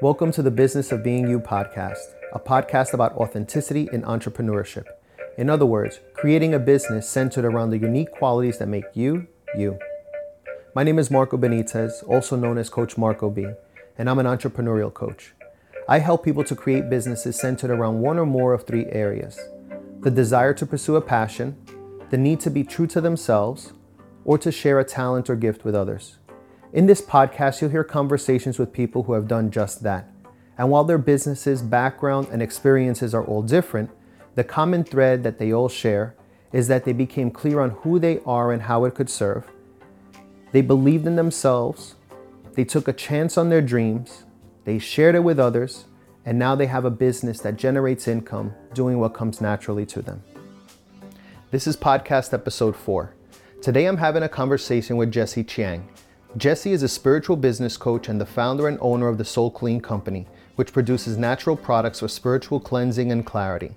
Welcome to the Business of Being You podcast, a podcast about authenticity in entrepreneurship. In other words, creating a business centered around the unique qualities that make you, you. My name is Marco Benitez, also known as Coach Marco B, and I'm an entrepreneurial coach. I help people to create businesses centered around one or more of three areas the desire to pursue a passion, the need to be true to themselves, or to share a talent or gift with others. In this podcast, you'll hear conversations with people who have done just that. And while their businesses, background, and experiences are all different, the common thread that they all share is that they became clear on who they are and how it could serve. They believed in themselves, they took a chance on their dreams, they shared it with others, and now they have a business that generates income doing what comes naturally to them. This is podcast episode four. Today I'm having a conversation with Jessie Chiang. Jessie is a spiritual business coach and the founder and owner of the Soul Clean Company, which produces natural products for spiritual cleansing and clarity.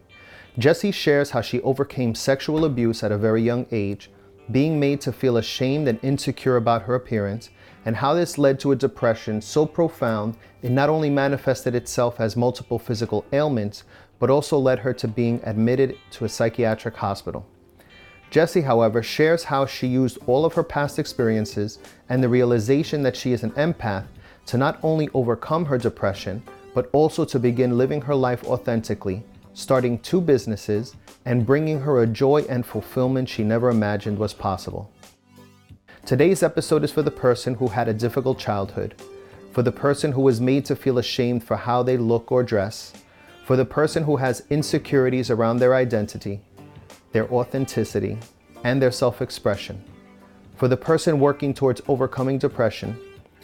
Jessie shares how she overcame sexual abuse at a very young age, being made to feel ashamed and insecure about her appearance, and how this led to a depression so profound it not only manifested itself as multiple physical ailments, but also led her to being admitted to a psychiatric hospital. Jessie, however, shares how she used all of her past experiences and the realization that she is an empath to not only overcome her depression, but also to begin living her life authentically, starting two businesses, and bringing her a joy and fulfillment she never imagined was possible. Today's episode is for the person who had a difficult childhood, for the person who was made to feel ashamed for how they look or dress, for the person who has insecurities around their identity, their authenticity, and their self expression, for the person working towards overcoming depression,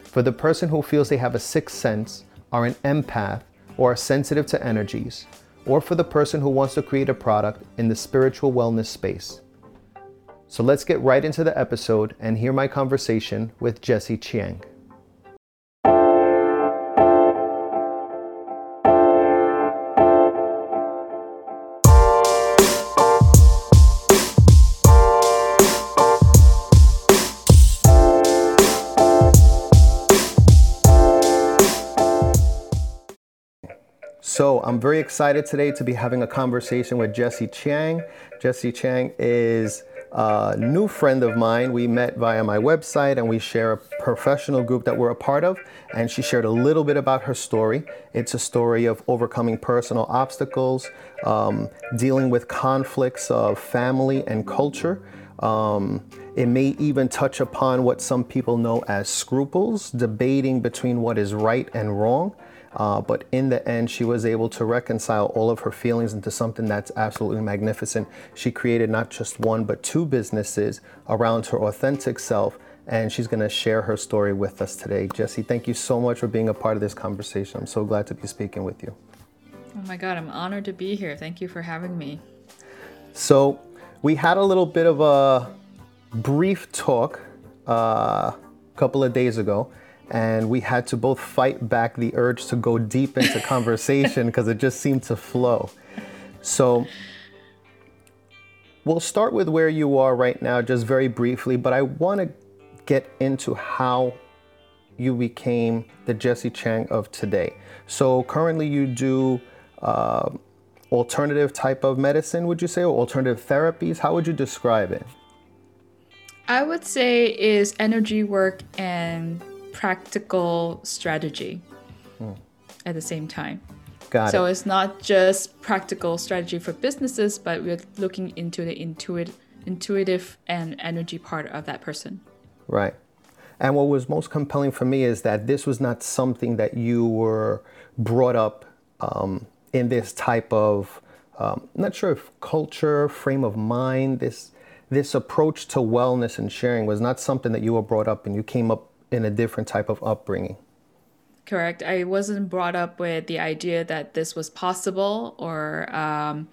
for the person who feels they have a sixth sense, are an empath, or are sensitive to energies, or for the person who wants to create a product in the spiritual wellness space. So let's get right into the episode and hear my conversation with Jessie Chiang. I'm very excited today to be having a conversation with Jessie Chiang. Jessie Chiang is a new friend of mine. We met via my website and we share a professional group that we're a part of. And she shared a little bit about her story. It's a story of overcoming personal obstacles, um, dealing with conflicts of family and culture. Um, it may even touch upon what some people know as scruples, debating between what is right and wrong. Uh, but in the end, she was able to reconcile all of her feelings into something that's absolutely magnificent. She created not just one, but two businesses around her authentic self. And she's going to share her story with us today. Jessie, thank you so much for being a part of this conversation. I'm so glad to be speaking with you. Oh my God, I'm honored to be here. Thank you for having me. So, we had a little bit of a brief talk uh, a couple of days ago and we had to both fight back the urge to go deep into conversation because it just seemed to flow. So we'll start with where you are right now, just very briefly, but I want to get into how you became the Jessie Chiang of today. So currently you do uh, alternative type of medicine, would you say, or alternative therapies? How would you describe it? I would say is energy work and practical strategy hmm. at the same time. Got it. so it. it's not just practical strategy for businesses, but we're looking into the intuitive, intuitive and energy part of that person. Right. And what was most compelling for me is that this was not something that you were brought up um, in this type of, um, not sure if culture, frame of mind, this this approach to wellness and sharing was not something that you were brought up and you came up in a different type of upbringing. Correct. I wasn't brought up with the idea that this was possible, or, um,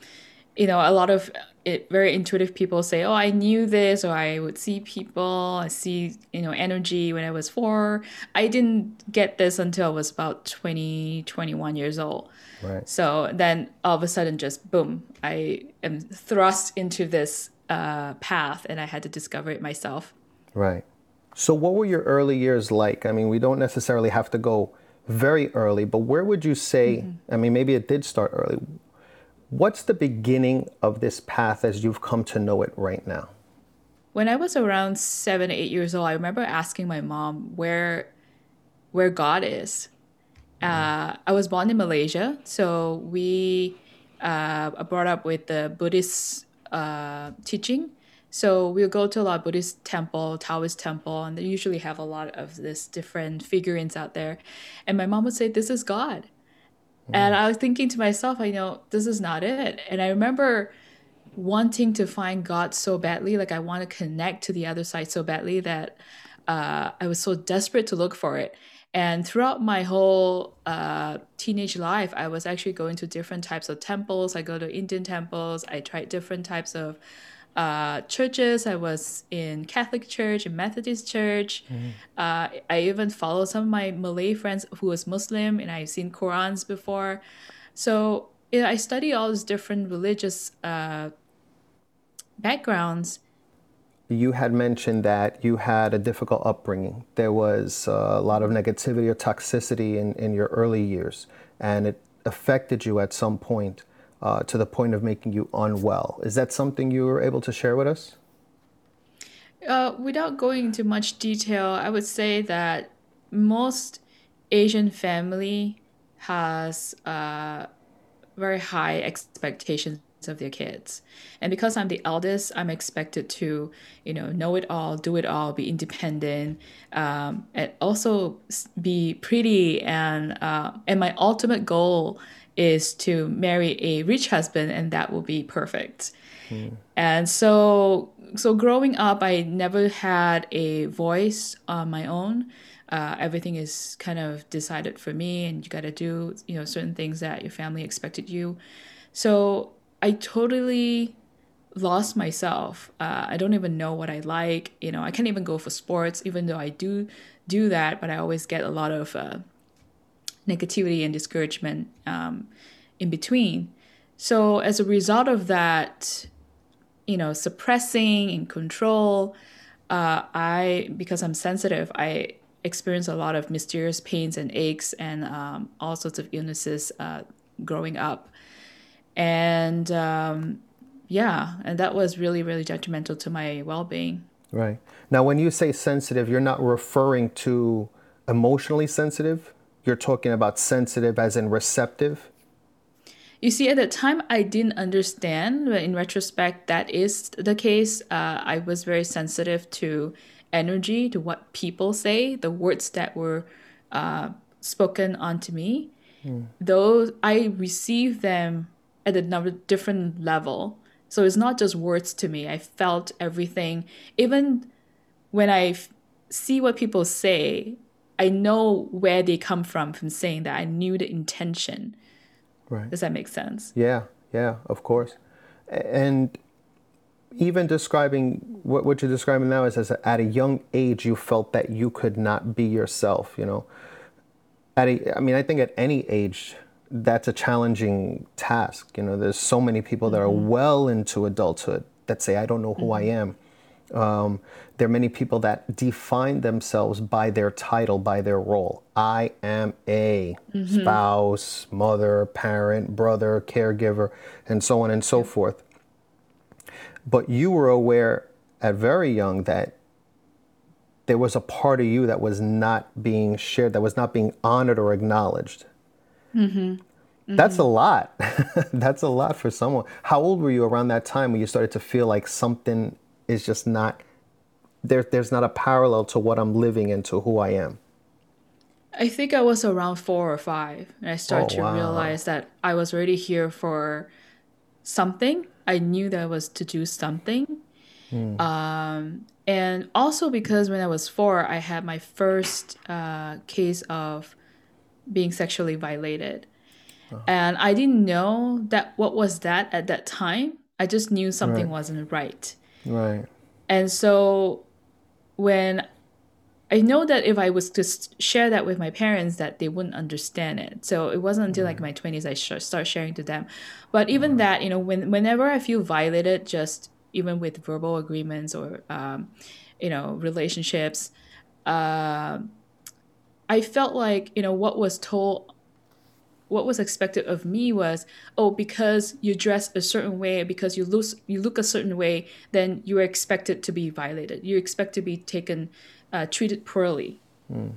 you know, a lot of it, very intuitive people say, oh, I knew this, or I would see people, I see, you know, energy when I was four. I didn't get this until I was about 20, 21 years old. Right. So then all of a sudden, just boom, I am thrust into this uh, path and I had to discover it myself. Right. So, what were your early years like? I mean, we don't necessarily have to go very early, but where would you say, mm-hmm. I mean, maybe it did start early. What's the beginning of this path as you've come to know it right now? When I was around seven, eight years old, I remember asking my mom where where God is. Uh, I was born in Malaysia, so we uh, brought up with the Buddhist uh, teaching. So we'll go to a lot of Buddhist temple, Taoist temple, and they usually have a lot of this different figurines out there. And my mom would say, "This is God," mm. and I was thinking to myself, "I know this is not it." And I remember wanting to find God so badly, like I want to connect to the other side so badly that uh, I was so desperate to look for it. And throughout my whole uh, teenage life, I was actually going to different types of temples. I go to Indian temples. I tried different types of uh, churches. I was in Catholic church, in Methodist church. Mm-hmm. Uh, I even followed some of my Malay friends who was Muslim, and I've seen Qurans before. So you know, I study all these different religious uh, backgrounds. You had mentioned that you had a difficult upbringing. There was a lot of negativity or toxicity in, in your early years, and it affected you at some point uh, to the point of making you unwell. Is that something you were able to share with us? Uh, without going into much detail, I would say that most Asian family has uh, very high expectations of their kids. And because I'm the eldest, I'm expected to, you know, know it all, do it all, be independent, um, and also be pretty. And uh, and my ultimate goal is to marry a rich husband and that will be perfect. Mm. And so so growing up I never had a voice on my own. Uh, everything is kind of decided for me and you got to do you know certain things that your family expected you so i totally lost myself uh, i don't even know what i like you know i can't even go for sports even though i do do that but i always get a lot of uh, negativity and discouragement um, in between. So as a result of that, you know, suppressing and control, uh, I because I'm sensitive, I experience a lot of mysterious pains and aches and um, all sorts of illnesses uh, growing up, and um, yeah, and that was really really detrimental to my well-being. Right now, when you say sensitive, you're not referring to emotionally sensitive you're talking about sensitive as in receptive? You see, at the time, I didn't understand, but in retrospect, that is the case. Uh, I was very sensitive to energy, to what people say, the words that were uh, spoken onto me. Mm. Those I receive them at a number, different level. So it's not just words to me. I felt everything. Even when I f- see what people say, I know where they come from from saying that. I knew the intention. Right. Does that make sense? Yeah, yeah, of course. And even describing what, what you're describing now is as a, at a young age you felt that you could not be yourself, you know. At a, I mean, I think at any age that's a challenging task. You know, there's so many people that are mm-hmm. well into adulthood that say, I don't know who mm-hmm. I am. Um, there are many people that define themselves by their title, by their role. I am a mm-hmm. spouse, mother, parent, brother, caregiver, and so on and so forth. But you were aware at very young that there was a part of you that was not being shared, that was not being honored or acknowledged. Mm-hmm. Mm-hmm. That's a lot. That's a lot for someone. How old were you around that time when you started to feel like something is just not there there's not a parallel to what I'm living and to who I am. I think I was around four or five, and I started oh, to wow. realize that I was already here for something. I knew that I was to do something. Mm. Um, and also because when I was four, I had my first uh, case of being sexually violated. Oh. And I didn't know that what was that at that time. I just knew something right. wasn't right. Right. And so when I know that if I was to share that with my parents, that they wouldn't understand it. So it wasn't until like mm. my twenties I sh- start sharing to them. But even mm. that, you know, when whenever I feel violated, just even with verbal agreements or um, you know relationships, uh, I felt like, you know, what was told what was expected of me was, oh, because you dress a certain way, because you look you look a certain way, then you are expected to be violated. You expect to be taken, uh, treated poorly. Mm.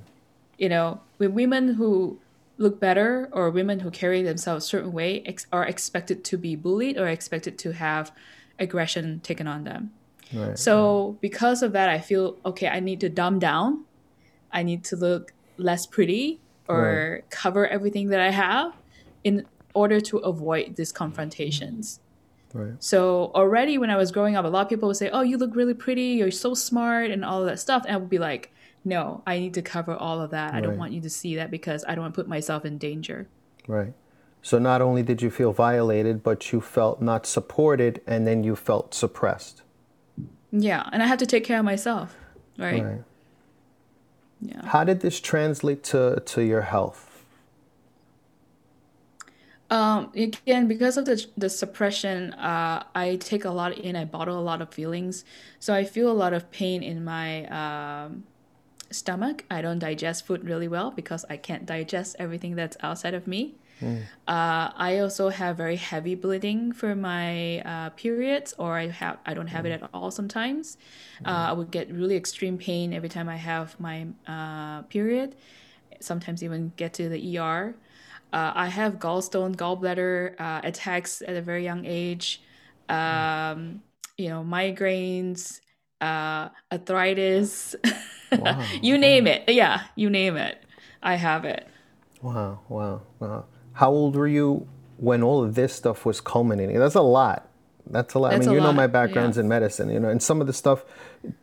You know, with women who look better or women who carry themselves a certain way ex- are expected to be bullied or expected to have aggression taken on them. Right, so right. because of that, I feel okay. I need to dumb down. I need to look less pretty or right. cover everything that I have in order to avoid these confrontations. Right. So already when I was growing up, a lot of people would say, "Oh, you look really pretty. You're so smart," and all of that stuff. And I would be like, "No, I need to cover all of that. Right. I don't want you to see that because I don't want to put myself in danger." Right. So not only did you feel violated, but you felt not supported, and then you felt suppressed. Yeah, and I had to take care of myself. Right. right. Yeah. How did this translate to, to your health? Um, again, because of the the suppression, uh, I take a lot in. I bottle a lot of feelings, so I feel a lot of pain in my um, stomach. I don't digest food really well because I can't digest everything that's outside of me. Mm. Uh, I also have very heavy bleeding for my uh, periods, or I have I don't have mm. it at all sometimes. Mm. Uh, I would get really extreme pain every time I have my uh, period. Sometimes even get to the ER. Uh, I have gallstone, gallbladder uh, attacks at a very young age. Um, you know, migraines, arthritis, wow. you name it. Yeah, you name it. I have it. Wow, wow, wow. How old were you when all of this stuff was culminating? That's a lot. That's a lot. That's I mean, you know my background's yeah. in medicine, you know, and some of the stuff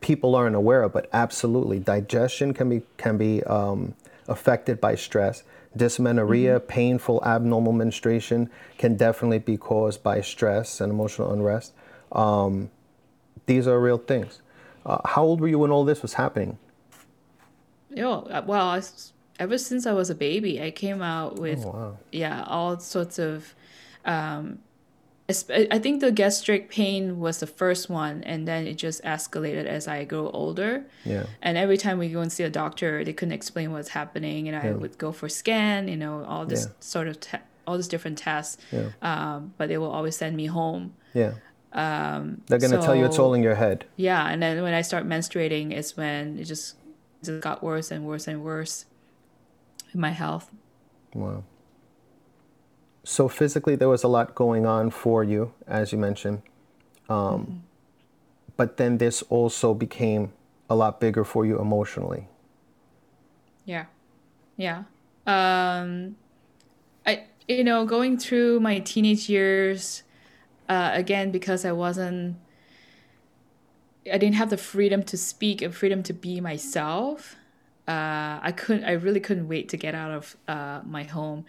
people aren't aware of, but absolutely, digestion can be can be um, affected by stress. Dysmenorrhea, mm-hmm. painful abnormal menstruation, can definitely be caused by stress and emotional unrest. Um, these are real things. Uh, how old were you when all this was happening? Yeah, uh, well, I ever since I was a baby, I came out with oh, wow. yeah all sorts of. Um, I think the gastric pain was the first one, and then it just escalated as I grew older. Yeah. And every time we go and see a doctor, they couldn't explain what's happening, and I yeah. would go for scan, you know, all this yeah. sort of te- all these different tests. Yeah. Um, but they will always send me home. Yeah. Um, They're gonna so, tell you it's all in your head. Yeah, and then when I start menstruating, is when it just, it just got worse and worse and worse my health. Wow. So physically, there was a lot going on for you, as you mentioned. Um, mm-hmm. But then this also became a lot bigger for you emotionally. Yeah. Yeah. Um, I, you know, going through my teenage years, uh, again, because I wasn't, I didn't have the freedom to speak and freedom to be myself uh, I couldn't, I really couldn't wait to get out of uh, my home.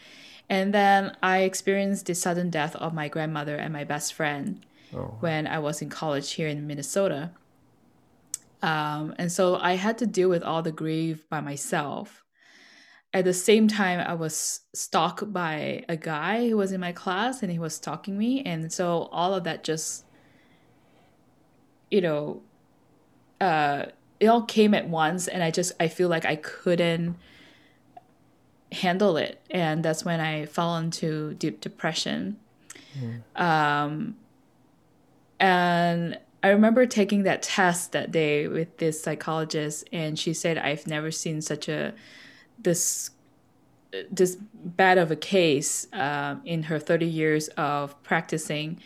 And then I experienced the sudden death of my grandmother and my best friend oh. when I was in college here in Minnesota. Um, and so I had to deal with all the grief by myself. At the same time, I was stalked by a guy who was in my class and he was stalking me. And so all of that just, you know, uh, it all came at once and i just i feel like i couldn't handle it and that's when i fell into deep depression mm. um, and i remember taking that test that day with this psychologist and she said i've never seen such a this this bad of a case um, in her 30 years of practicing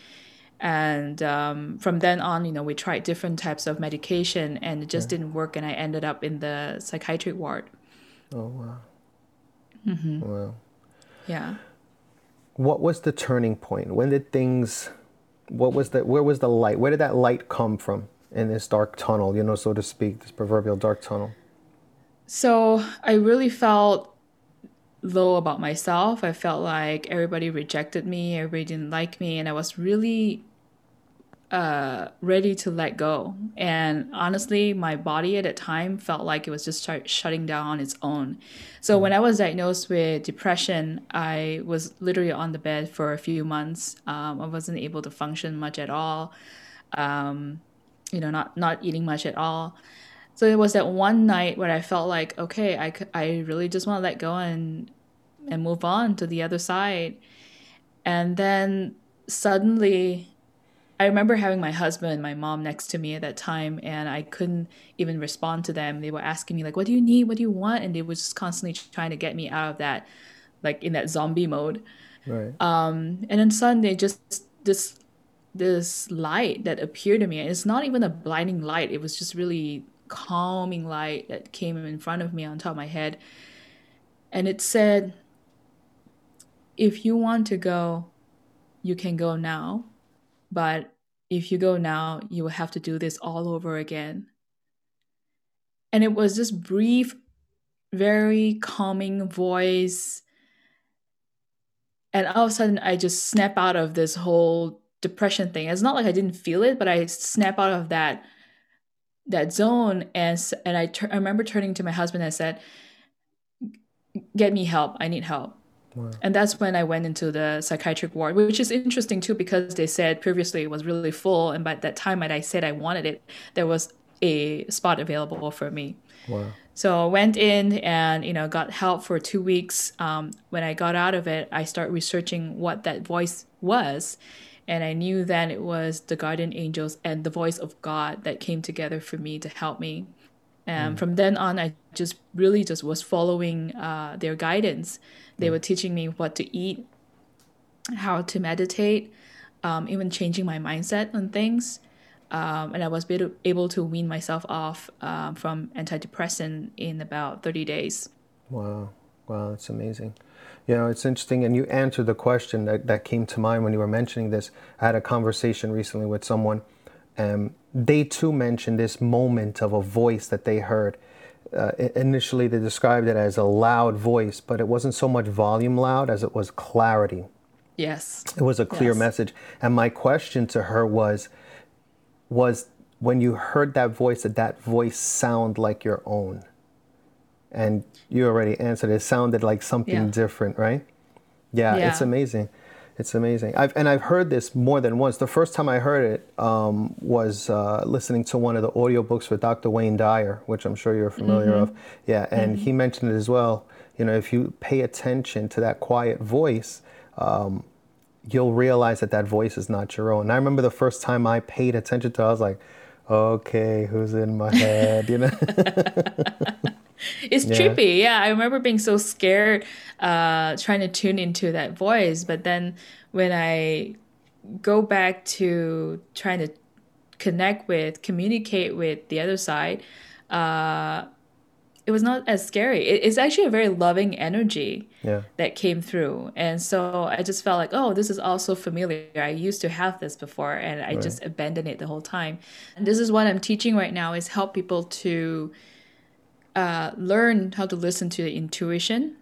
and um, from then on you know we tried different types of medication and it just yeah. didn't work and i ended up in the psychiatric ward. Oh wow. Mm-hmm. wow. Yeah. What was the turning point? When did things what was the where was the light where did that light come from in this dark tunnel you know so to speak this proverbial dark tunnel? So i really felt low about myself. I felt like everybody rejected me everybody didn't like me and i was really uh, ready to let go. And honestly, my body at that time felt like it was just start shutting down on its own. So when I was diagnosed with depression, I was literally on the bed for a few months. Um, I wasn't able to function much at all. Um, you know, not not eating much at all. So it was that one night where I felt like, okay, I, I really just want to let go and and move on to the other side. And then suddenly I remember having my husband and my mom next to me at that time, and I couldn't even respond to them. They were asking me, like, what do you need? What do you want? And they were just constantly trying to get me out of that, like in that zombie mode. Right. Um, and then suddenly, just this this light that appeared to me. And it's not even a blinding light. It was just really calming light that came in front of me on top of my head. And it said, if you want to go, you can go now. But if you go now, you will have to do this all over again. And it was this brief, very calming voice. And all of a sudden, I just snap out of this whole depression thing. It's not like I didn't feel it, but I snap out of that that zone and and I, I remember turning to my husband and I said, "Get me help. I need help." Wow. And that's when I went into the psychiatric ward, which is interesting too because they said previously it was really full, and by that time when I said I wanted it, there was a spot available for me. Wow. So I went in and you know got help for two weeks. Um, when I got out of it, I started researching what that voice was, and I knew then it was the guardian angels and the voice of God that came together for me to help me. And mm. from then on, I just really just was following uh, their guidance. They were teaching me what to eat, how to meditate, um, even changing my mindset on things. Um, and I was able to wean myself off um, from antidepressant in about 30 days. Wow. Wow, that's amazing. You know, it's interesting, and you answered the question that, that came to mind when you were mentioning this. I had a conversation recently with someone, and they too mentioned this moment of a voice that they heard. Uh, initially, they described it as a loud voice, but it wasn't so much volume loud as it was clarity. Yes. It was a clear yes. message. And my question to her was, was when you heard that voice, did that voice sound like your own? and you already answered. It sounded like something yeah. different, right? Yeah, yeah, it's amazing. It's amazing. I've and I've heard this more than once. The first time I heard it um, was uh, listening to one of the audiobooks with Dr. Wayne Dyer, which I'm sure you're familiar mm-hmm. of. Yeah, and mm-hmm. he mentioned it as well. You know, if you pay attention to that quiet voice, um, you'll realize that that voice is not your own. And I remember the first time I paid attention to it, I was like, okay, who's in my head? You know. it's yeah. trippy. Yeah, I remember being so scared uh, trying to tune into that voice. But then when I go back to trying to connect with, communicate with the other side, uh, it was not as scary. It, it's actually a very loving energy yeah. that came through. And so I just felt like, oh, this is also familiar. I used to have this before and I right. just abandoned it the whole time. And this is what I'm teaching right now is help people to uh, learn how to listen to the intuition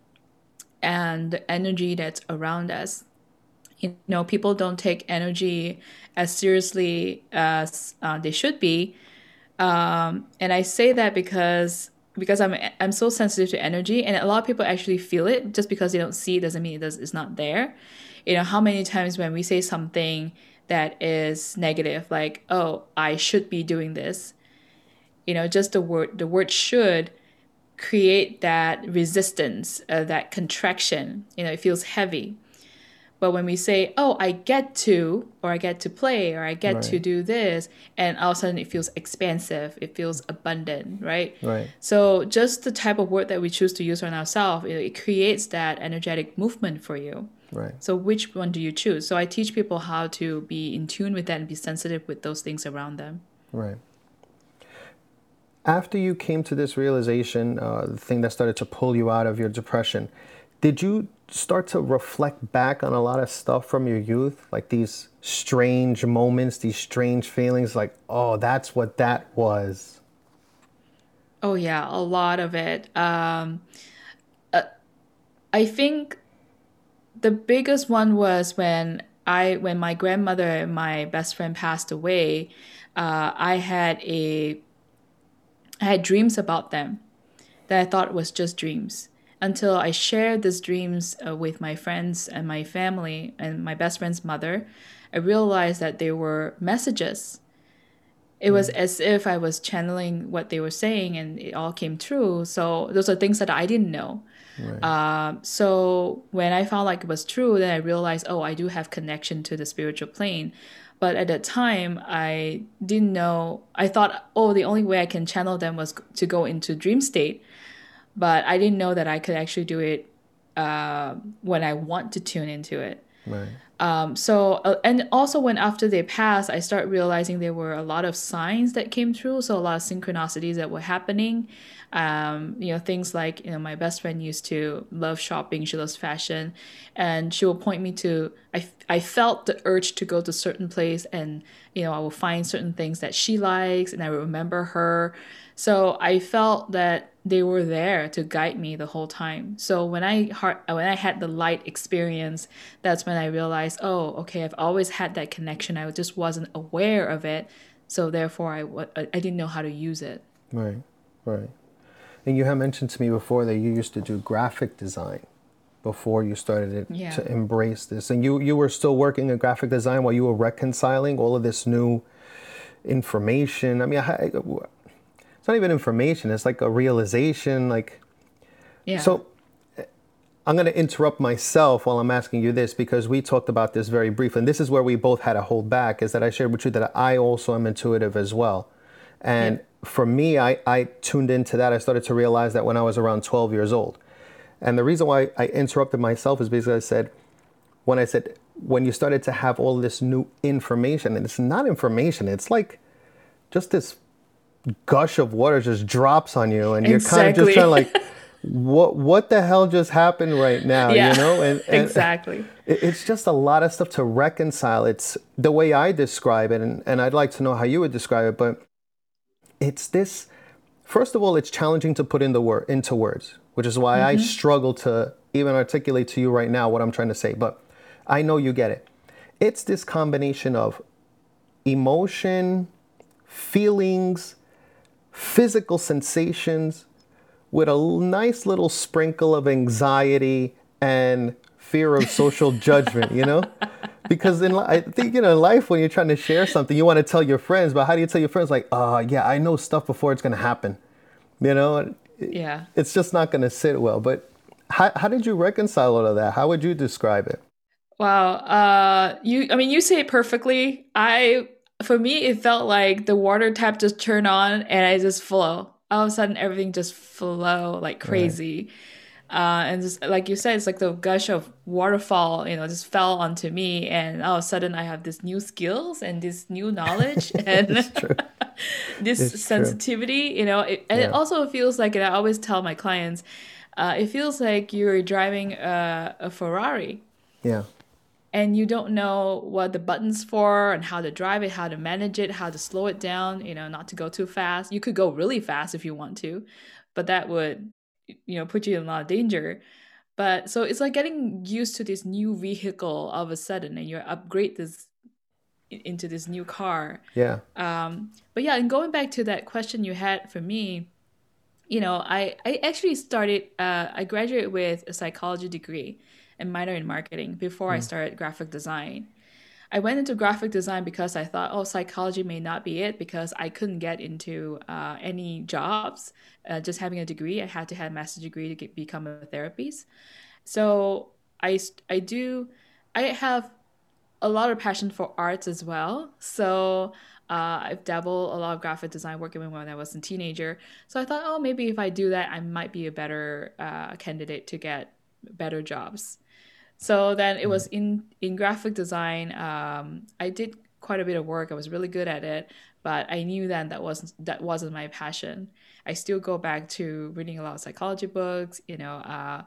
and the energy that's around us. You know, people don't take energy as seriously as uh, they should be, um, and I say that because because I'm I'm so sensitive to energy, and a lot of people actually feel it. Just because they don't see it doesn't mean it does, it's not there. You know, how many times when we say something that is negative, like "Oh, I should be doing this," you know, just the word the word should create that resistance, uh, that contraction. You know, it feels heavy. But when we say, oh, I get to, or I get to play, or I get right. to do this, and all of a sudden it feels expansive, it feels abundant, right? Right. So just the type of word that we choose to use on ourselves, it, it creates that energetic movement for you. Right. So which one do you choose? So I teach people how to be in tune with that and be sensitive with those things around them. Right after you came to this realization, uh, the thing that started to pull you out of your depression, did you start to reflect back on a lot of stuff from your youth, like these strange moments, these strange feelings, like, oh, that's what that was? Oh, yeah, a lot of it. Um, uh, I think the biggest one was when I, when my grandmother and my best friend passed away. Uh, I had a I had dreams about them that I thought was just dreams until I shared these dreams uh, with my friends and my family and my best friend's mother. I realized that they were messages. it was as if I was channeling what they were saying and it all came true. So those are things that I didn't know. Right. Um, so when I found like it was true, then I realized, oh, I do have connection to the spiritual plane. But at that time, I didn't know. I thought, oh, the only way I can channel them was to go into dream state. But I didn't know that I could actually do it uh, when I want to tune into it. Right. Um, so, uh, and also when after they passed, I start realizing there were a lot of signs that came through. So a lot of synchronicities that were happening. Um, you know, things like, you know, my best friend used to love shopping. She loves fashion and she will point me to, I, I felt the urge to go to certain place and, you know, I will find certain things that she likes and I remember her. So I felt that they were there to guide me the whole time. So when I when I had the light experience, that's when I realized, oh, okay, I've always had that connection. I just wasn't aware of it, so therefore I I didn't know how to use it. Right, right. And you have mentioned to me before that you used to do graphic design before you started it yeah. to embrace this, and you you were still working in graphic design while you were reconciling all of this new information. I mean, I, not even information. It's like a realization. Like, yeah. So I'm going to interrupt myself while I'm asking you this because we talked about this very briefly. And this is where we both had to hold back is that I shared with you that I also am intuitive as well. And yeah. For me, I, I tuned into that. I started to realize that when I was around 12 years old. And the reason why I interrupted myself is because I said, when I said, when you started to have all this new information, and it's not information, it's like just this gush of water just drops on you and you're kind of just trying like what what the hell just happened right now? Yeah, you know and, and exactly. it, it's just a lot of stuff to reconcile. It's the way i describe it and, and i'd like to know how you would describe it but it's this first of all it's challenging to put in the word into words which is why mm-hmm. i struggle to even articulate to you right now what i'm trying to say but i know you get it it's this combination of emotion feelings physical sensations with a nice little sprinkle of anxiety and fear of social judgment, you know? Because in I think you know in life when you're trying to share something, you want to tell your friends, but how do you tell your friends like, "Uh, yeah, I know stuff before it's going to happen." You know? Yeah. It's just not going to sit well. But how how did you reconcile all of that? How would you describe it? Wow. Uh you I mean you say it perfectly. I for me, it felt like the water tap just turned on and I just flow. All of a sudden, everything just flow like crazy. Right. Uh, and just like you said, it's like the gush of waterfall, you know, just fell onto me, and all of a sudden I have this new skills and this new knowledge and this it's sensitivity, true. you know. It, and yeah. it also feels like, and I always tell my clients, uh, it feels like you're driving a, a Ferrari. Yeah and you don't know what the buttons for and how to drive it, how to manage it, how to slow it down, you know, not to go too fast. You could go really fast if you want to, but that would, you know, put you in a lot of danger. But so it's like getting used to this new vehicle all of a sudden and you upgrade this into this new car. Yeah. Um, but yeah, and going back to that question you had for me, you know, I, I actually started, uh, I graduated with a psychology degree and minor in marketing before mm. I started graphic design. I went into graphic design because I thought, oh, psychology may not be it because I couldn't get into uh, any jobs. Uh, just having a degree, I had to have a master's degree to get, become a therapist. So I, I do, I have a lot of passion for arts as well. So uh, I've dabbled a lot of graphic design working when I was a teenager. So I thought, oh, maybe if I do that, I might be a better uh, candidate to get better jobs. So then it was in in graphic design. Um, I did quite a bit of work. I was really good at it, but I knew then that wasn't that wasn't my passion. I still go back to reading a lot of psychology books, you know, uh,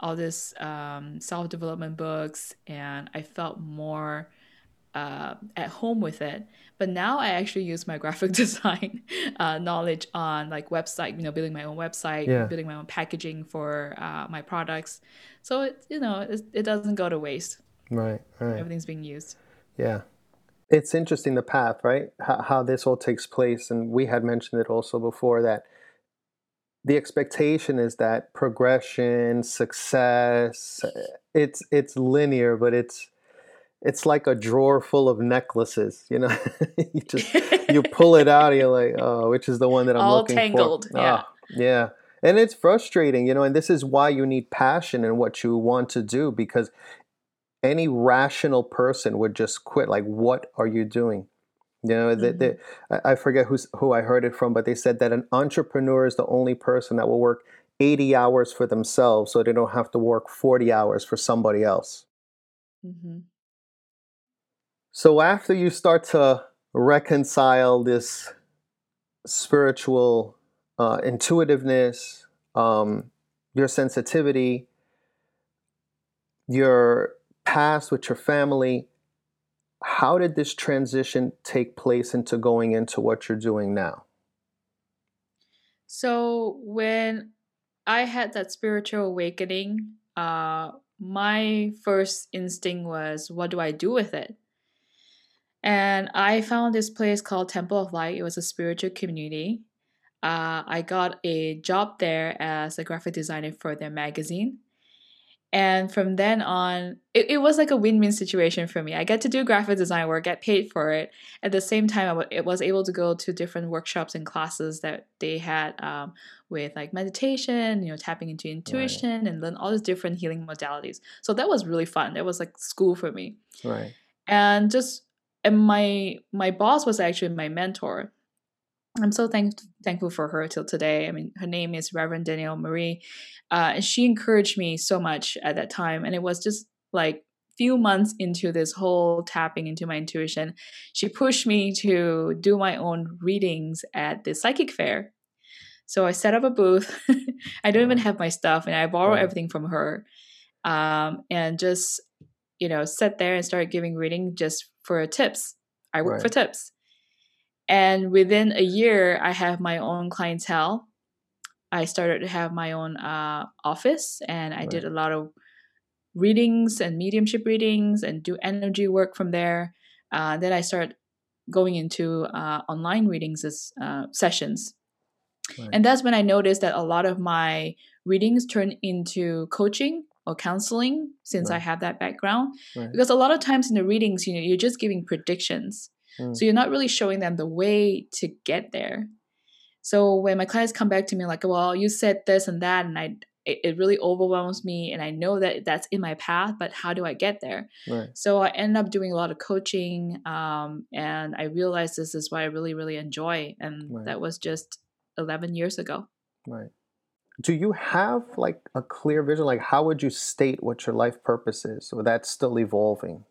all this um, self development books, and I felt more uh, at home with it. But now I actually use my graphic design uh, knowledge on like website, you know, building my own website, yeah. building my own packaging for uh, my products. So it, you know, it, it doesn't go to waste. Right, right. Everything's being used. Yeah. It's interesting the path, right? How, how this all takes place. And we had mentioned it also before that the expectation is that progression, success, it's it's linear, but it's it's like a drawer full of necklaces. You know, you just you pull it out, and you're like, oh, which is the one that I'm All looking tangled, for? yeah. Oh, yeah. And it's frustrating, you know, and this is why you need passion in what you want to do because any rational person would just quit. Like, what are you doing? You know, they, they, I I forget who's, who I heard it from, but they said that an entrepreneur is the only person that will work 80 hours for themselves so they don't have to work 40 hours for somebody else. hmm So after you start to reconcile this spiritual uh, intuitiveness, um, your sensitivity, your past with your family, how did this transition take place into going into what you're doing now? So when I had that spiritual awakening, uh, my first instinct was, what do I do with it? And I found this place called Temple of Light. It was a spiritual community. Uh, I got a job there as a graphic designer for their magazine. And from then on, it, it was like a win win situation for me. I get to do graphic design work, get paid for it. At the same time, I it was able to go to different workshops and classes that they had um, with like meditation, you know, tapping into intuition and learn all these different healing modalities. So that was really fun. That was like school for me Right. and just and my my boss was actually my mentor. I'm so thank, thankful for her till today. I mean her name is reverend danielle marie. Uh, and she encouraged me so much at that time. And it was just like few months into this whole tapping into my intuition she pushed me to do my own readings at the psychic fair. So i set up a booth. I don't even have my stuff and i borrow everything from her. Um, and just you know sat there and started giving reading just for tips. I work for tips. And within a year i have my own clientele. I started to have my own uh, office and i did a lot of readings and mediumship readings and do energy work from there. Uh, then i started going into uh, online readings as uh, sessions. Right. and that's when i noticed that a lot of my readings turn into coaching or counseling since i have that background Right. because a lot of times in the readings you know you're just giving predictions Mm. so you're not really showing them the way to get there so when my clients come back to me like well you said this and that and i it, it really overwhelms me and i know that that's in my path but how do i get there Right. so i end up doing a lot of coaching um, and i realized this is what i really really enjoy and Right. that was just 11 years ago Right. Do you have like a clear vision? Like, how would you state what your life purpose is? Or that's still evolving?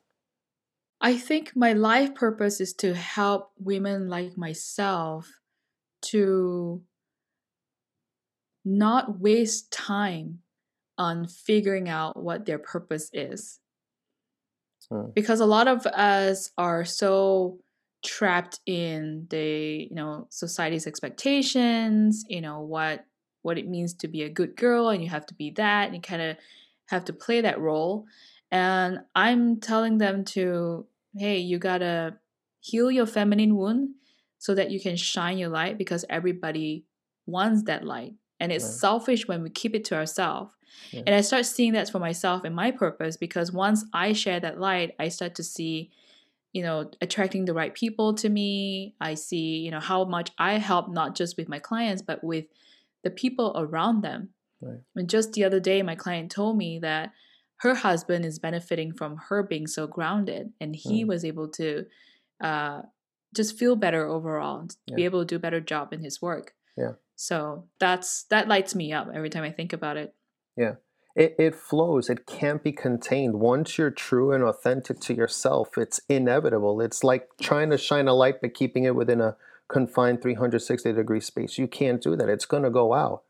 I think my life purpose is to help women like myself to not waste time on figuring out what their purpose is. Hmm. Because a lot of us are so trapped in the, you know, society's expectations, you know, what what it means to be a good girl and you have to be that and you kind of have to play that role. And I'm telling them to, hey, you gotta heal your feminine wound so that you can shine your light because everybody wants that light. And it's Right. selfish when we keep it to ourselves. Yeah. And I start seeing that for myself and my purpose because once I share that light, I start to see, you know, attracting the right people to me. I see, you know, how much I help not just with my clients, but with the people around them. Right. And just the other day, my client told me that her husband is benefiting from her being so grounded, and he Mm. was able to uh, just feel better overall, and be able to do a better job in his work. Yeah. So that's that lights me up every time I think about it. Yeah. It, it flows. It can't be contained. Once you're true and authentic to yourself, it's inevitable. It's like trying to shine a light but keeping it within a confined 360 degree space. You can't do that. It's going to go out.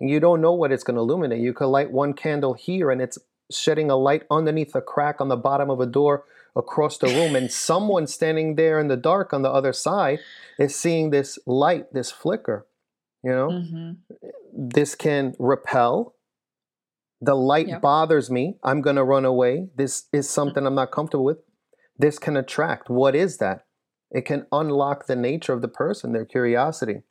And you don't know what it's going to illuminate. You could light one candle here and it's shedding a light underneath a crack on the bottom of a door across the room. And someone standing there in the dark on the other side is seeing this light, this flicker. You know? hmm this can repel. The light Yep. bothers me. I'm going to run away. This is something I'm not comfortable with. This can attract. What is that? It can unlock the nature of the person, their curiosity.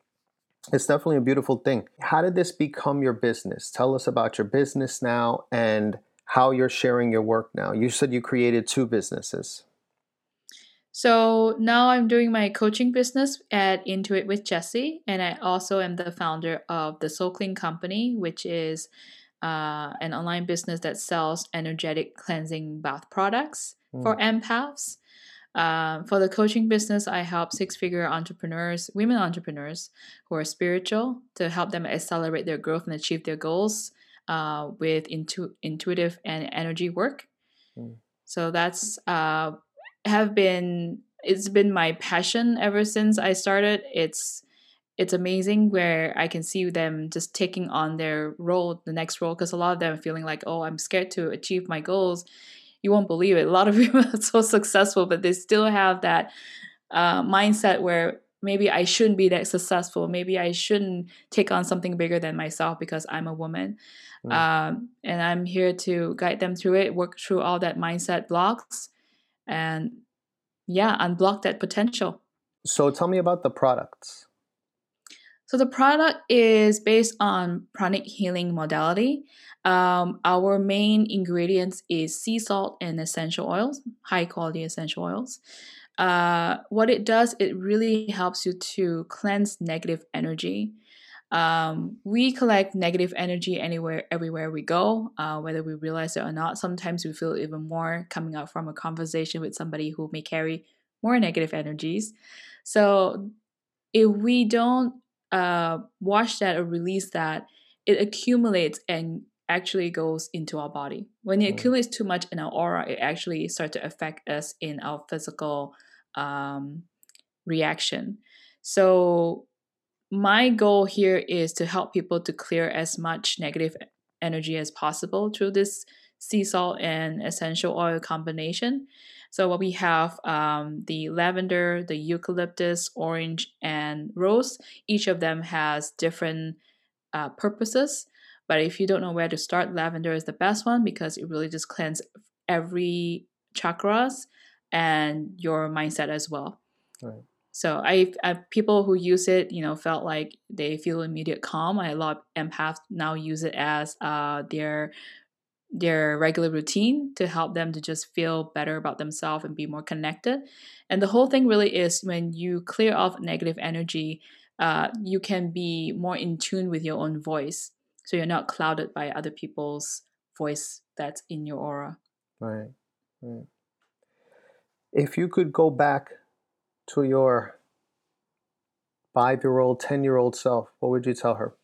It's definitely a beautiful thing. How did this become your business? Tell us about your business now and how you're sharing your work now. You said you created two businesses. So now I'm doing my coaching business at Intuit with Jessie, and I also am the founder of the Soul Clean Company, which is uh, an online business that sells energetic cleansing bath products mm. for empaths. Um, for the coaching business, I help six figure entrepreneurs, women entrepreneurs who are spiritual, to help them accelerate their growth and achieve their goals uh, with intu- intuitive and energy work. Mm. So that's uh, have been it's been my passion ever since I started. It's it's amazing where I can see them just taking on their role, the next role, because a lot of them are feeling like, oh, I'm scared to achieve my goals. You won't believe it. A lot of people are so successful, but they still have that uh, mindset where maybe I shouldn't be that successful. Maybe I shouldn't take on something bigger than myself because I'm a woman. Mm. Um, and I'm here to guide them through it, work through all that mindset blocks, and yeah, unblock that potential. So tell me about the products. So the product is based on pranic healing modality. Um, our main ingredients is sea salt and essential oils, high quality essential oils. Uh, what it does, it really helps you to cleanse negative energy. Um, we collect negative energy anywhere, everywhere we go, uh, whether we realize it or not. Sometimes we feel even more coming out from a conversation with somebody who may carry more negative energies. So if we don't uh, wash that or release that, it accumulates and actually goes into our body. When it mm. accumulates too much in our aura, it actually starts to affect us in our physical um, reaction. So my goal here is to help people to clear as much negative energy as possible through this sea salt and essential oil combination. So what we have um, the lavender, the eucalyptus, orange, and rose. Each of them has different uh, purposes. But if you don't know where to start, lavender is the best one because it really just cleanses every chakras and your mindset as well. Right. So I, I, people who use it, you know, felt like they feel immediate calm. I, a lot of empaths now use it as uh, their their regular routine to help them to just feel better about themselves and be more connected. And the whole thing really is when you clear off negative energy, uh, you can be more in tune with your own voice. So you're not clouded by other people's voice that's in your aura. Right. Right. If you could go back to your five year old, 10 year old self, what would you tell her?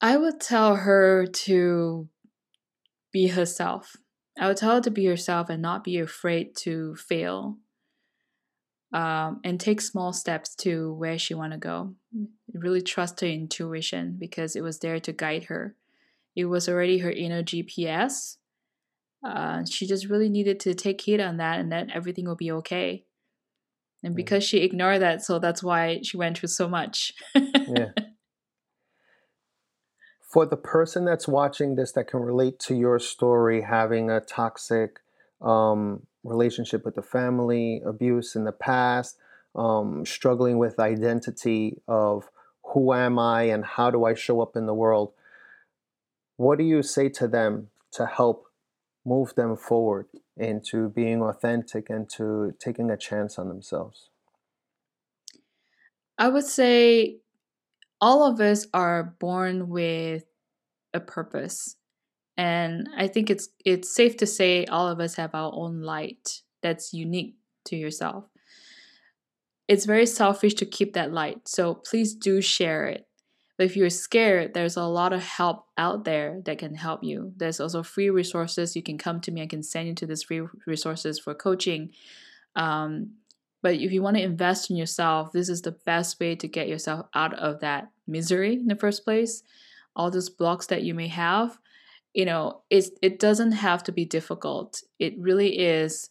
I would tell her to be herself. I would tell her to be herself and not be afraid to fail. Um, and take small steps to where she want to go. Really trust her intuition because it was there to guide her. It was already her inner GPS. Uh, she just really needed to take heed on that, and then everything will be okay. And because she ignored that, so that's why she went through so much. yeah for the person that's watching this that can relate to your story, having a toxic um, relationship with the family, abuse in the past, um, struggling with identity of who am I and how do I show up in the world, what do you say to them to help move them forward into being authentic and to taking a chance on themselves? I would say all of us are born with a purpose. And I think it's it's safe to say all of us have our own light that's unique to yourself. It's very selfish to keep that light. So please do share it. But if you're scared, there's a lot of help out there that can help you. There's also free resources. You can come to me. I can send you to these free resources for coaching. Um, but if you want to invest in yourself, this is the best way to get yourself out of that misery in the first place. All those blocks that you may have, you know, it it doesn't have to be difficult. It really is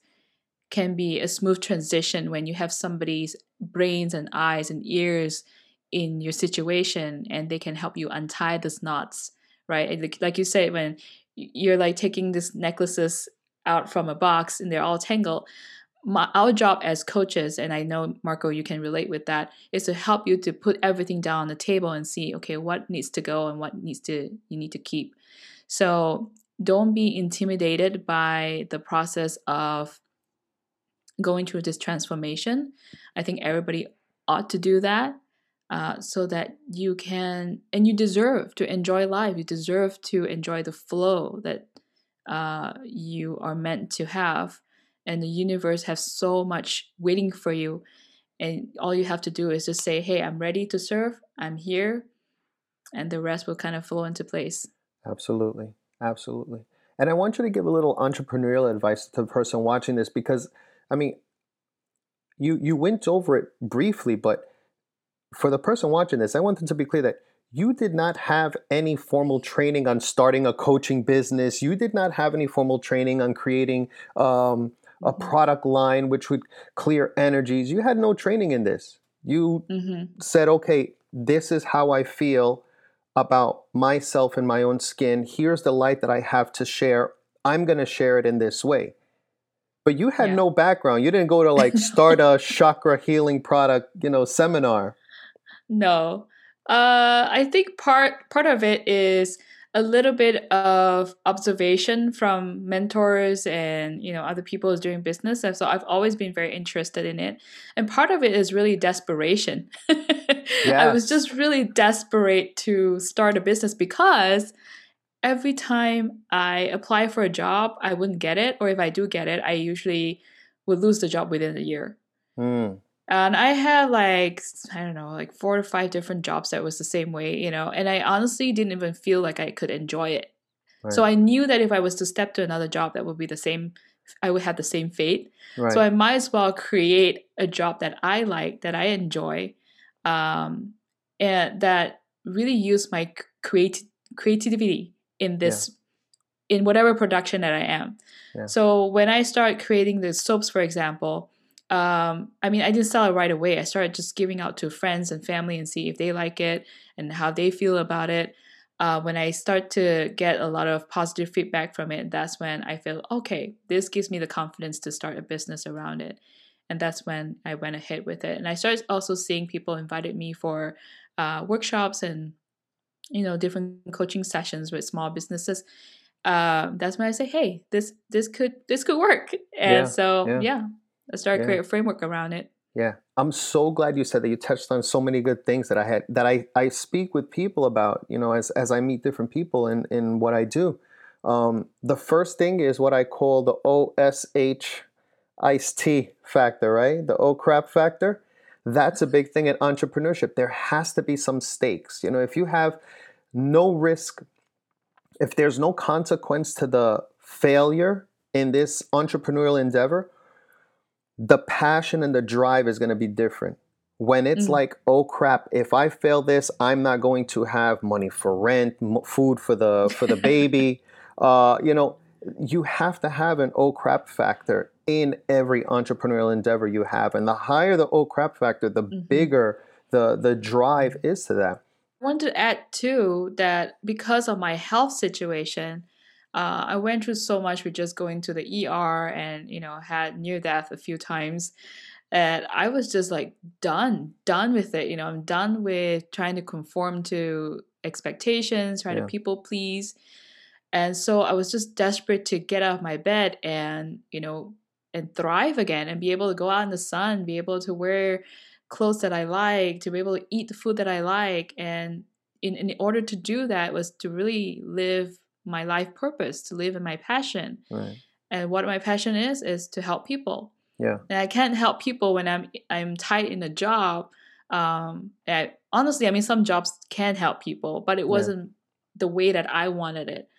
can be a smooth transition when you have somebody's brains and eyes and ears in your situation and they can help you untie those knots, right? Like, like you say, when you're like taking these necklaces out from a box and they're all tangled my, our job as coaches, and I know Marco, you can relate with that, is to help you to put everything down on the table and see, okay, what needs to go and what needs to you need to keep. So don't be intimidated by the process of going through this transformation. I think everybody ought to do that uh, so that you can, and you deserve to enjoy life. You deserve to enjoy the flow that uh, you are meant to have. And the universe has so much waiting for you. And all you have to do is just say, hey, I'm ready to serve, I'm here. And the rest will kind of flow into place. Absolutely. Absolutely. And I want you to give a little entrepreneurial advice to the person watching this because, I mean, you you went over it briefly, but for the person watching this, I want them to be clear that you did not have any formal training on starting a coaching business. You did not have any formal training on creating um, a mm-hmm. product line which would clear energies. You had no training in this. You mm-hmm. said, okay, this is how I feel about myself and my own skin. Here's the light that I have to share. I'm going to share it in this way. But you had yeah. no background. You didn't go to like start a chakra healing product, you know, seminar. No. Uh, I think part part of it is a little bit of observation from mentors and you know other people who's doing business and so i've always been very interested in it and part of it is really desperation yes. i was just really desperate to start a business because every time i apply for a job i wouldn't get it or if i do get it i usually would lose the job within a year mm. And I had like, I don't know, like four to five different jobs that was the same way, you know, and I honestly didn't even feel like I could enjoy it. Right. So I knew that if I was to step to another job, that would be the same, I would have the same fate. Right. So I might as well create a job that I like, that I enjoy, um, and that really use my create creativity in this, yeah. in whatever production that I am. Yeah. So when I start creating the soaps, for example, um, I mean, I didn't sell it right away. I started just giving out to friends and family and see if they like it and how they feel about it. Uh, when I start to get a lot of positive feedback from it, that's when I feel okay. This gives me the confidence to start a business around it, and that's when I went ahead with it. And I started also seeing people invited me for uh, workshops and you know different coaching sessions with small businesses. Uh, that's when I say, hey, this this could this could work. And yeah, so yeah. yeah I started yeah. create a framework around it. Yeah. I'm so glad you said that you touched on so many good things that I had that I, I speak with people about, you know, as, as I meet different people in, in what I do. Um, the first thing is what I call the OSH iced tea factor, right? The oh crap factor. That's a big thing in entrepreneurship. There has to be some stakes. You know, if you have no risk, if there's no consequence to the failure in this entrepreneurial endeavor, the passion and the drive is going to be different. When it's mm-hmm. like, oh crap, if I fail this, I'm not going to have money for rent, m- food for the for the baby. uh, you know, you have to have an oh crap factor in every entrepreneurial endeavor you have, and the higher the oh crap factor, the mm-hmm. bigger the the drive is to that. I want to add too that because of my health situation, uh, I went through so much with just going to the ER and you know had near death a few times and I was just like done, done with it. You know, I'm done with trying to conform to expectations, trying yeah. to people please. And so I was just desperate to get out of my bed and, you know, and thrive again and be able to go out in the sun, be able to wear clothes that I like, to be able to eat the food that I like. And in, in order to do that was to really live my life purpose, to live in my passion. Right. And what my passion is is to help people. Yeah. And I can't help people when I'm I'm tied in a job. Um, and honestly, I mean, some jobs can help people, but it wasn't yeah. the way that I wanted it.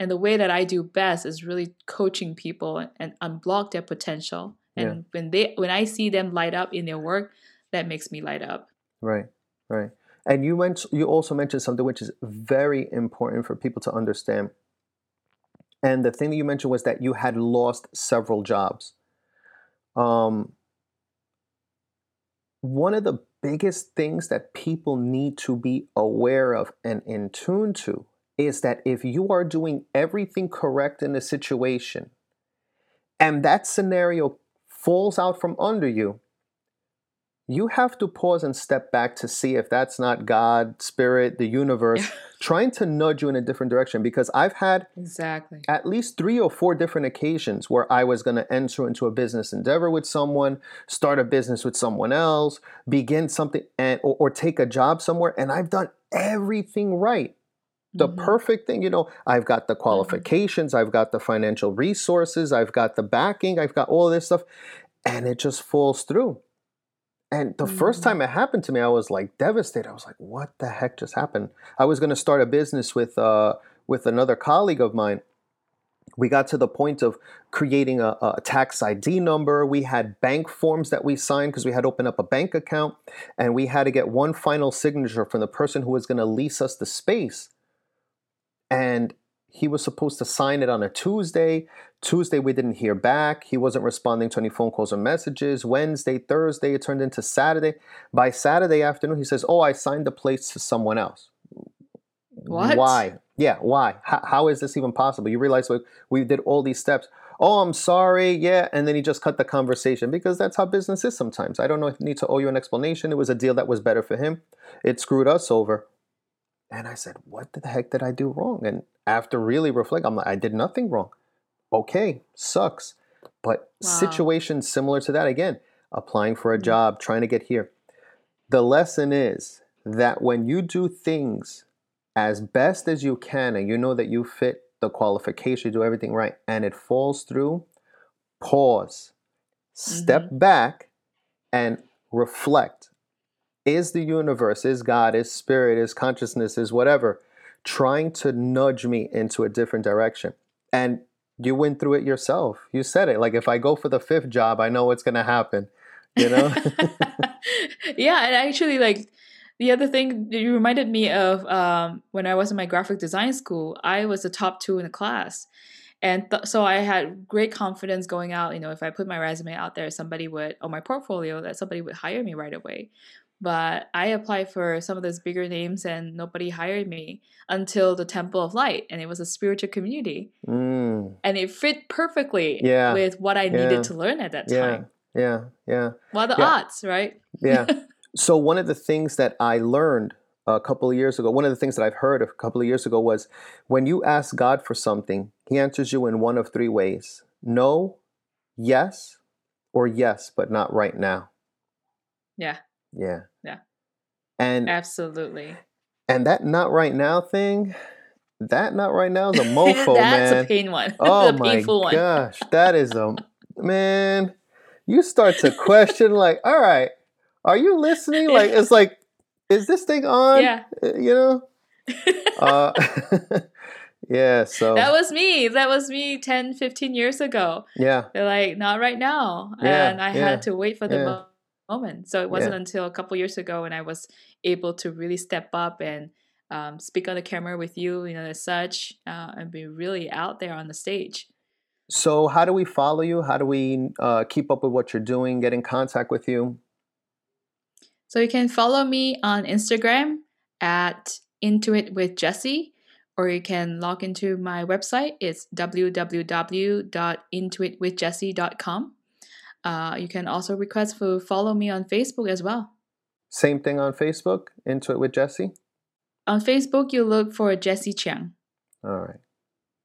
And the way that I do best is really coaching people and, unblock their potential. And yeah. when they when I see them light up in their work, that makes me light up. Right. Right. And you went, you also mentioned something which is very important for people to understand. And the thing that you mentioned was that you had lost several jobs. Um, one of the biggest things that people need to be aware of and in tune to is that if you are doing everything correct in a situation and that scenario falls out from under you, you have to pause and step back to see if that's not God, spirit, the universe trying to nudge you in a different direction. Because I've had exactly at least three or four different occasions where I was going to enter into a business endeavor with someone, start a business with someone else, begin something, and or, or take a job somewhere, and I've done everything right. The mm-hmm. perfect thing, you know, I've got the mm-hmm. qualifications. I've got the financial resources, I've got the backing, I've got all this stuff, and it just falls through and the mm-hmm. first time it happened to me, I was like devastated. I was like, "What the heck just happened?" I was going to start a business with uh, with another colleague of mine. We got to the point of creating a, a tax ID number. We had bank forms that we signed because we had opened up a bank account, and we had to get one final signature from the person who was going to lease us the space. And he was supposed to sign it on a Tuesday. Tuesday, we didn't hear back. He wasn't responding to any phone calls or messages. Wednesday, Thursday, it turned into Saturday. By Saturday afternoon, he says, Oh, I signed the place to someone else. What? Why? Yeah, why? How, how is this even possible? You realize we, we did all these steps. Oh, I'm sorry. Yeah. And then he just cut the conversation because that's how business is sometimes. I don't know if I need to owe you an explanation. It was a deal that was better for him. It screwed us over. And I said, What the heck did I do wrong? And after really reflect, I'm like, I did nothing wrong. Okay, sucks. But wow. situations similar to that, again, applying for a mm-hmm. job, trying to get here. The lesson is that when you do things as best as you can and you know that you fit the qualification, you do everything right, and it falls through, pause, step mm-hmm. back, and reflect is the universe, is God, is spirit, is consciousness, is whatever, trying to nudge me into a different direction. And you went through it yourself. You said it. Like if I go for the fifth job, I know what's gonna happen. You know? yeah, and actually like the other thing you reminded me of um, when I was in my graphic design school, I was the top two in the class. And th- so I had great confidence going out. You know, if I put my resume out there, somebody would, or my portfolio, that somebody would hire me right away. But I applied for some of those bigger names and nobody hired me until the Temple of Light, and it was a spiritual community. Mm. And it fit perfectly yeah. with what I yeah. needed to learn at that yeah. time. Yeah, yeah. Well, the yeah. odds, right? yeah. So, one of the things that I learned a couple of years ago, one of the things that I've heard a couple of years ago was when you ask God for something, He answers you in one of three ways no, yes, or yes, but not right now. Yeah. Yeah. Yeah. And absolutely. And that not right now thing, that not right now is a mofo, That's man. a pain one. Oh my gosh, that is a man. You start to question, like, all right, are you listening? Like, it's like, is this thing on? Yeah. Uh, you know. uh, yeah. So that was me. That was me 10, 15 years ago. Yeah. They're like, not right now, yeah, and I yeah, had to wait for the. Yeah moment. So it wasn't yeah. until a couple years ago when I was able to really step up and um, speak on the camera with you, you know, as such, uh, and be really out there on the stage. So, how do we follow you? How do we uh, keep up with what you're doing? Get in contact with you? So you can follow me on Instagram at Intuit with Jessie, or you can log into my website. It's www.intuitwithjessie.com. Uh, you can also request to follow me on Facebook as well. Same thing on Facebook, Intuit with Jessie? On Facebook, you look for Jessie Chiang. All right.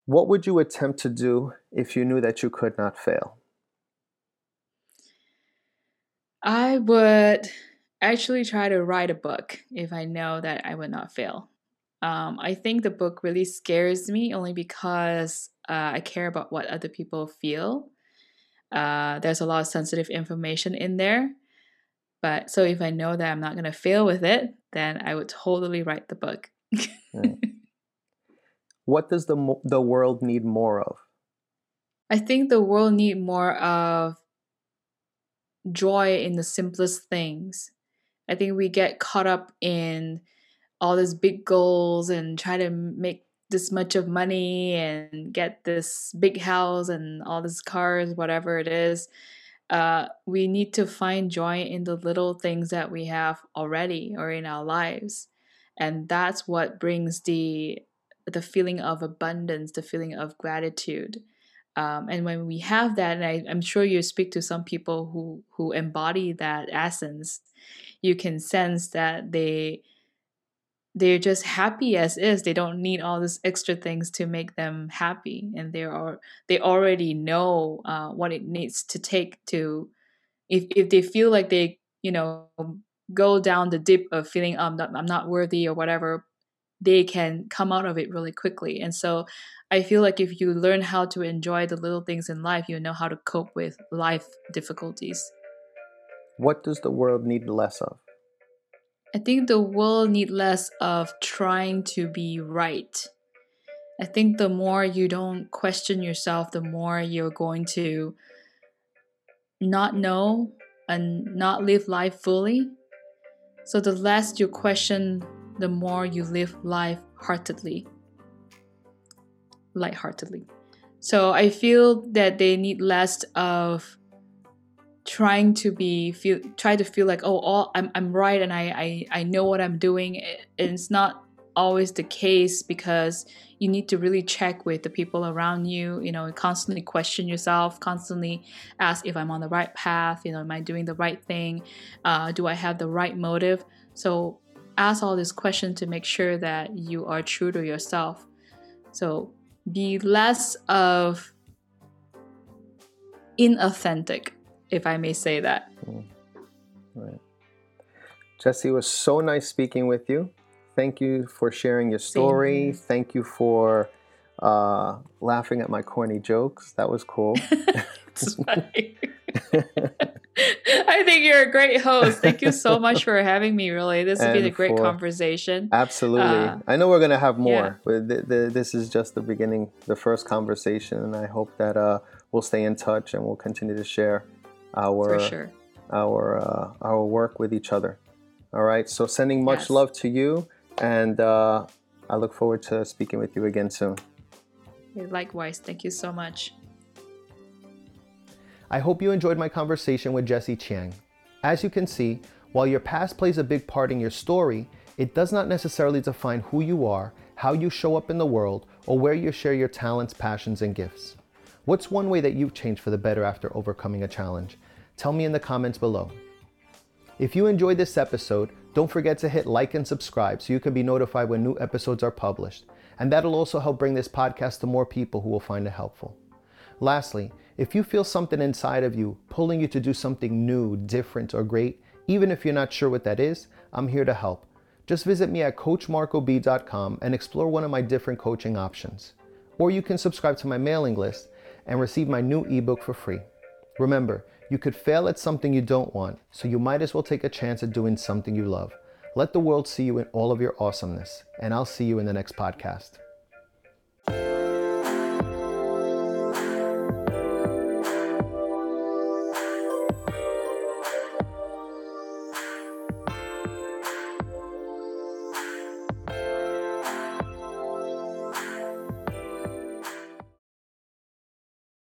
What would you attempt to do if you knew that you could not fail? I would actually try to write a book if I know that I would not fail. Um, I think the book really scares me only because uh, I care about what other people feel. Uh, there's a lot of sensitive information in there. But so if I know that I'm not going to fail with it, then I would totally write the book. right. What does the the world need more of? I think the world need more of joy in the simplest things. I think we get caught up in all these big goals and try to make this much of money and get this big house and all these cars, whatever it is. Uh, we need to find joy in the little things that we have already or in our lives, and that's what brings the the feeling of abundance, the feeling of gratitude. Um, and when we have that, and I, I'm sure you speak to some people who who embody that essence, you can sense that they they're just happy as is. They don't need all these extra things to make them happy, and they are they already know uh, what it needs to take to. If if they feel like they you know go down the dip of feeling um I'm not worthy or whatever, they can come out of it really quickly. And so I feel like if you learn how to enjoy the little things in life, you know how to cope with life difficulties. What does the world need less of? I think the world need less of trying to be right. I think the more you don't question yourself, the more you're going to not know and not live life fully. So the less you question, the more you live life heartedly. Lightheartedly. So I feel that they need less of trying to be feel try to feel like oh all I'm I'm right and I I, I know what I'm doing. It's not always the case because you need to really check with the people around you you know constantly question yourself constantly ask if i'm on the right path you know am i doing the right thing? Uh, do i have the right motive? So ask all these questions to make sure that you are true to yourself. So be less of inauthentic if I may say that. Mm. Right. Jessie, was so nice speaking with you. Thank you for sharing your story. Thank you for uh, laughing at my corny jokes. That was cool. I think you're a great host. Thank you so much for having me. Really, this has been a great conversation. Absolutely. Uh, I know we're gonna have more. Yeah. The, the, this is just the beginning, the first conversation, and I hope that uh, we'll stay in touch and we'll continue to share our sure. our uh, our work with each other. All right. So sending much yes. love to you, and uh, I look forward to speaking with you again soon. Likewise. Thank you so much. I hope you enjoyed my conversation with Jessie Chiang. As you can see, while your past plays a big part in your story, it does not necessarily define who you are, how you show up in the world, or where you share your talents, passions, and gifts. What's one way that you've changed for the better after overcoming a challenge? Tell me in the comments below. If you enjoyed this episode, don't forget to hit like and subscribe so you can be notified when new episodes are published. And that'll also help bring this podcast to more people who will find it helpful. Lastly, if you feel something inside of you pulling you to do something new, different, or great, even if you're not sure what that is, I'm here to help. Just visit me at coachmarcob.com and explore one of my different coaching options. Or you can subscribe to my mailing list and receive my new ebook for free. Remember, you could fail at something you don't want, so you might as well take a chance at doing something you love. Let the world see you in all of your awesomeness, and I'll see you in the next podcast.